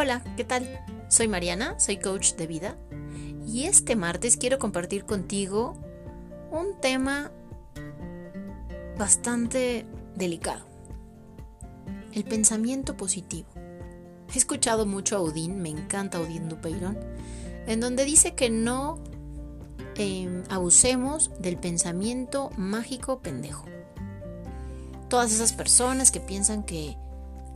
Hola, ¿qué tal? Soy Mariana, soy coach de vida y este martes quiero compartir contigo un tema bastante delicado. El pensamiento positivo. He escuchado mucho a Odín, me encanta Odín Dupeirón, en donde dice que no em, abusemos del pensamiento mágico pendejo. Todas esas personas que piensan que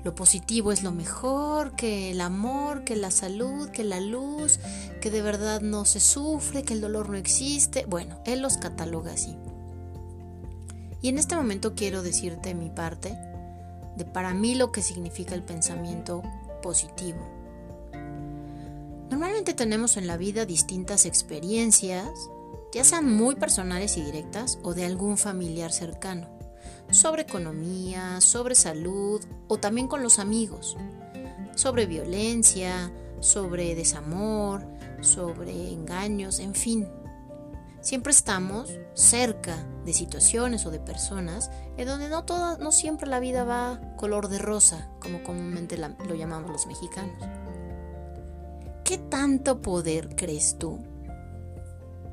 lo positivo es lo mejor, que el amor, que la salud, que la luz, que de verdad no se sufre, que el dolor no existe. Bueno, él los cataloga así. Y en este momento quiero decirte mi parte de para mí lo que significa el pensamiento positivo. Normalmente tenemos en la vida distintas experiencias, ya sean muy personales y directas o de algún familiar cercano sobre economía, sobre salud o también con los amigos, sobre violencia, sobre desamor, sobre engaños, en fin. Siempre estamos cerca de situaciones o de personas en donde no, no siempre la vida va color de rosa, como comúnmente lo llamamos los mexicanos. ¿Qué tanto poder crees tú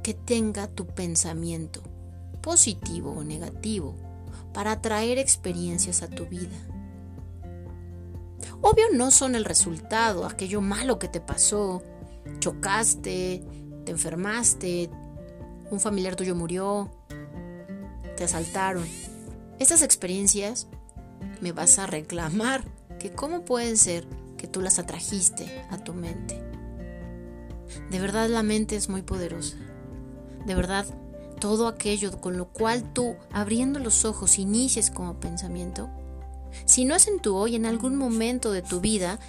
que tenga tu pensamiento, positivo o negativo, para atraer experiencias a tu vida. Obvio no son el resultado, aquello malo que te pasó, chocaste, te enfermaste, un familiar tuyo murió, te asaltaron. Estas experiencias me vas a reclamar que cómo pueden ser que tú las atrajiste a tu mente. De verdad la mente es muy poderosa. De verdad todo aquello con lo cual tú, abriendo los ojos, inicies como pensamiento, si no es en tu hoy, en algún momento de tu vida,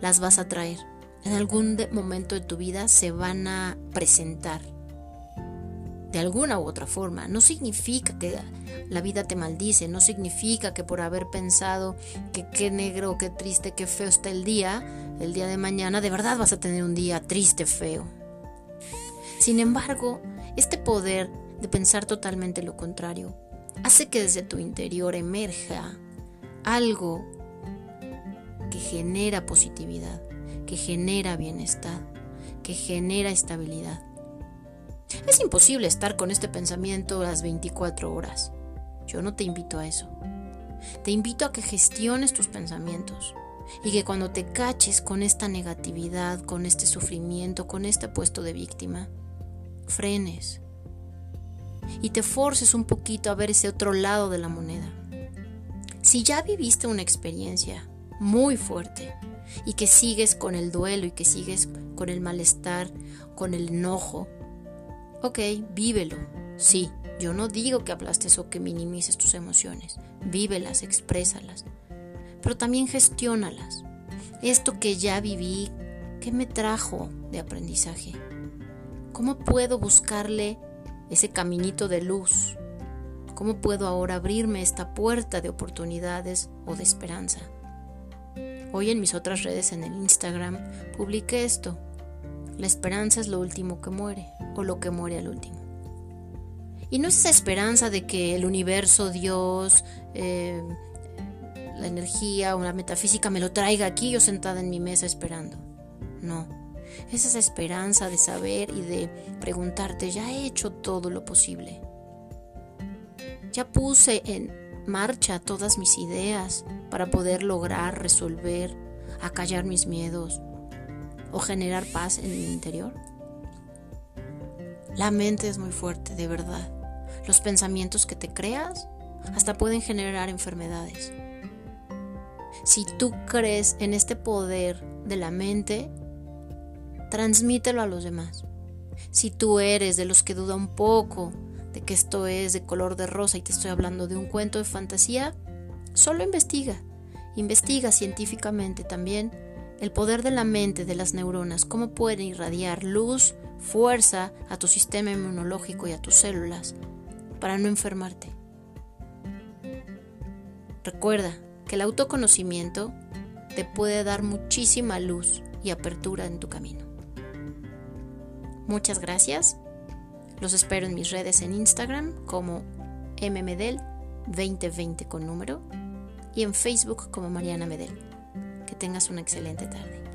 las vas a traer. En algún momento de tu vida se van a presentar. De alguna u otra forma. No significa que la vida te maldice, no significa que por haber pensado que qué negro, qué triste, qué feo está el día, el día de mañana de verdad vas a tener un día triste, feo. Sin embargo, este poder de pensar totalmente lo contrario hace que desde tu interior emerja algo que genera positividad, que genera bienestar, que genera estabilidad. Es imposible estar con este pensamiento las 24 horas. Yo no te invito a eso. Te invito a que gestiones tus pensamientos y que cuando te caches con esta negatividad, con este sufrimiento, con este puesto de víctima, frenes y te forces un poquito a ver ese otro lado de la moneda. Si ya viviste una experiencia muy fuerte y que sigues con el duelo y que sigues con el malestar, con el enojo, ok, vívelo, sí. Yo no digo que aplastes o que minimices tus emociones, vívelas, exprésalas, pero también gestiónalas. Esto que ya viví, ¿qué me trajo de aprendizaje? ¿Cómo puedo buscarle ese caminito de luz? ¿Cómo puedo ahora abrirme esta puerta de oportunidades o de esperanza? Hoy en mis otras redes en el Instagram publiqué esto. La esperanza es lo último que muere o lo que muere al último. Y no es esa esperanza de que el universo, Dios, eh, la energía o la metafísica me lo traiga aquí yo sentada en mi mesa esperando. No es esa esperanza de saber y de preguntarte, ya he hecho todo lo posible. Ya puse en marcha todas mis ideas para poder lograr resolver, acallar mis miedos o generar paz en mi interior. La mente es muy fuerte, de verdad. Los pensamientos que te creas hasta pueden generar enfermedades. Si tú crees en este poder de la mente, transmítelo a los demás. Si tú eres de los que duda un poco de que esto es de color de rosa y te estoy hablando de un cuento de fantasía, solo investiga. Investiga científicamente también el poder de la mente, de las neuronas, cómo pueden irradiar luz, fuerza a tu sistema inmunológico y a tus células para no enfermarte. Recuerda que el autoconocimiento te puede dar muchísima luz y apertura en tu camino. Muchas gracias. Los espero en mis redes en Instagram como mmedel2020 con número y en Facebook como Mariana Medel. Que tengas una excelente tarde.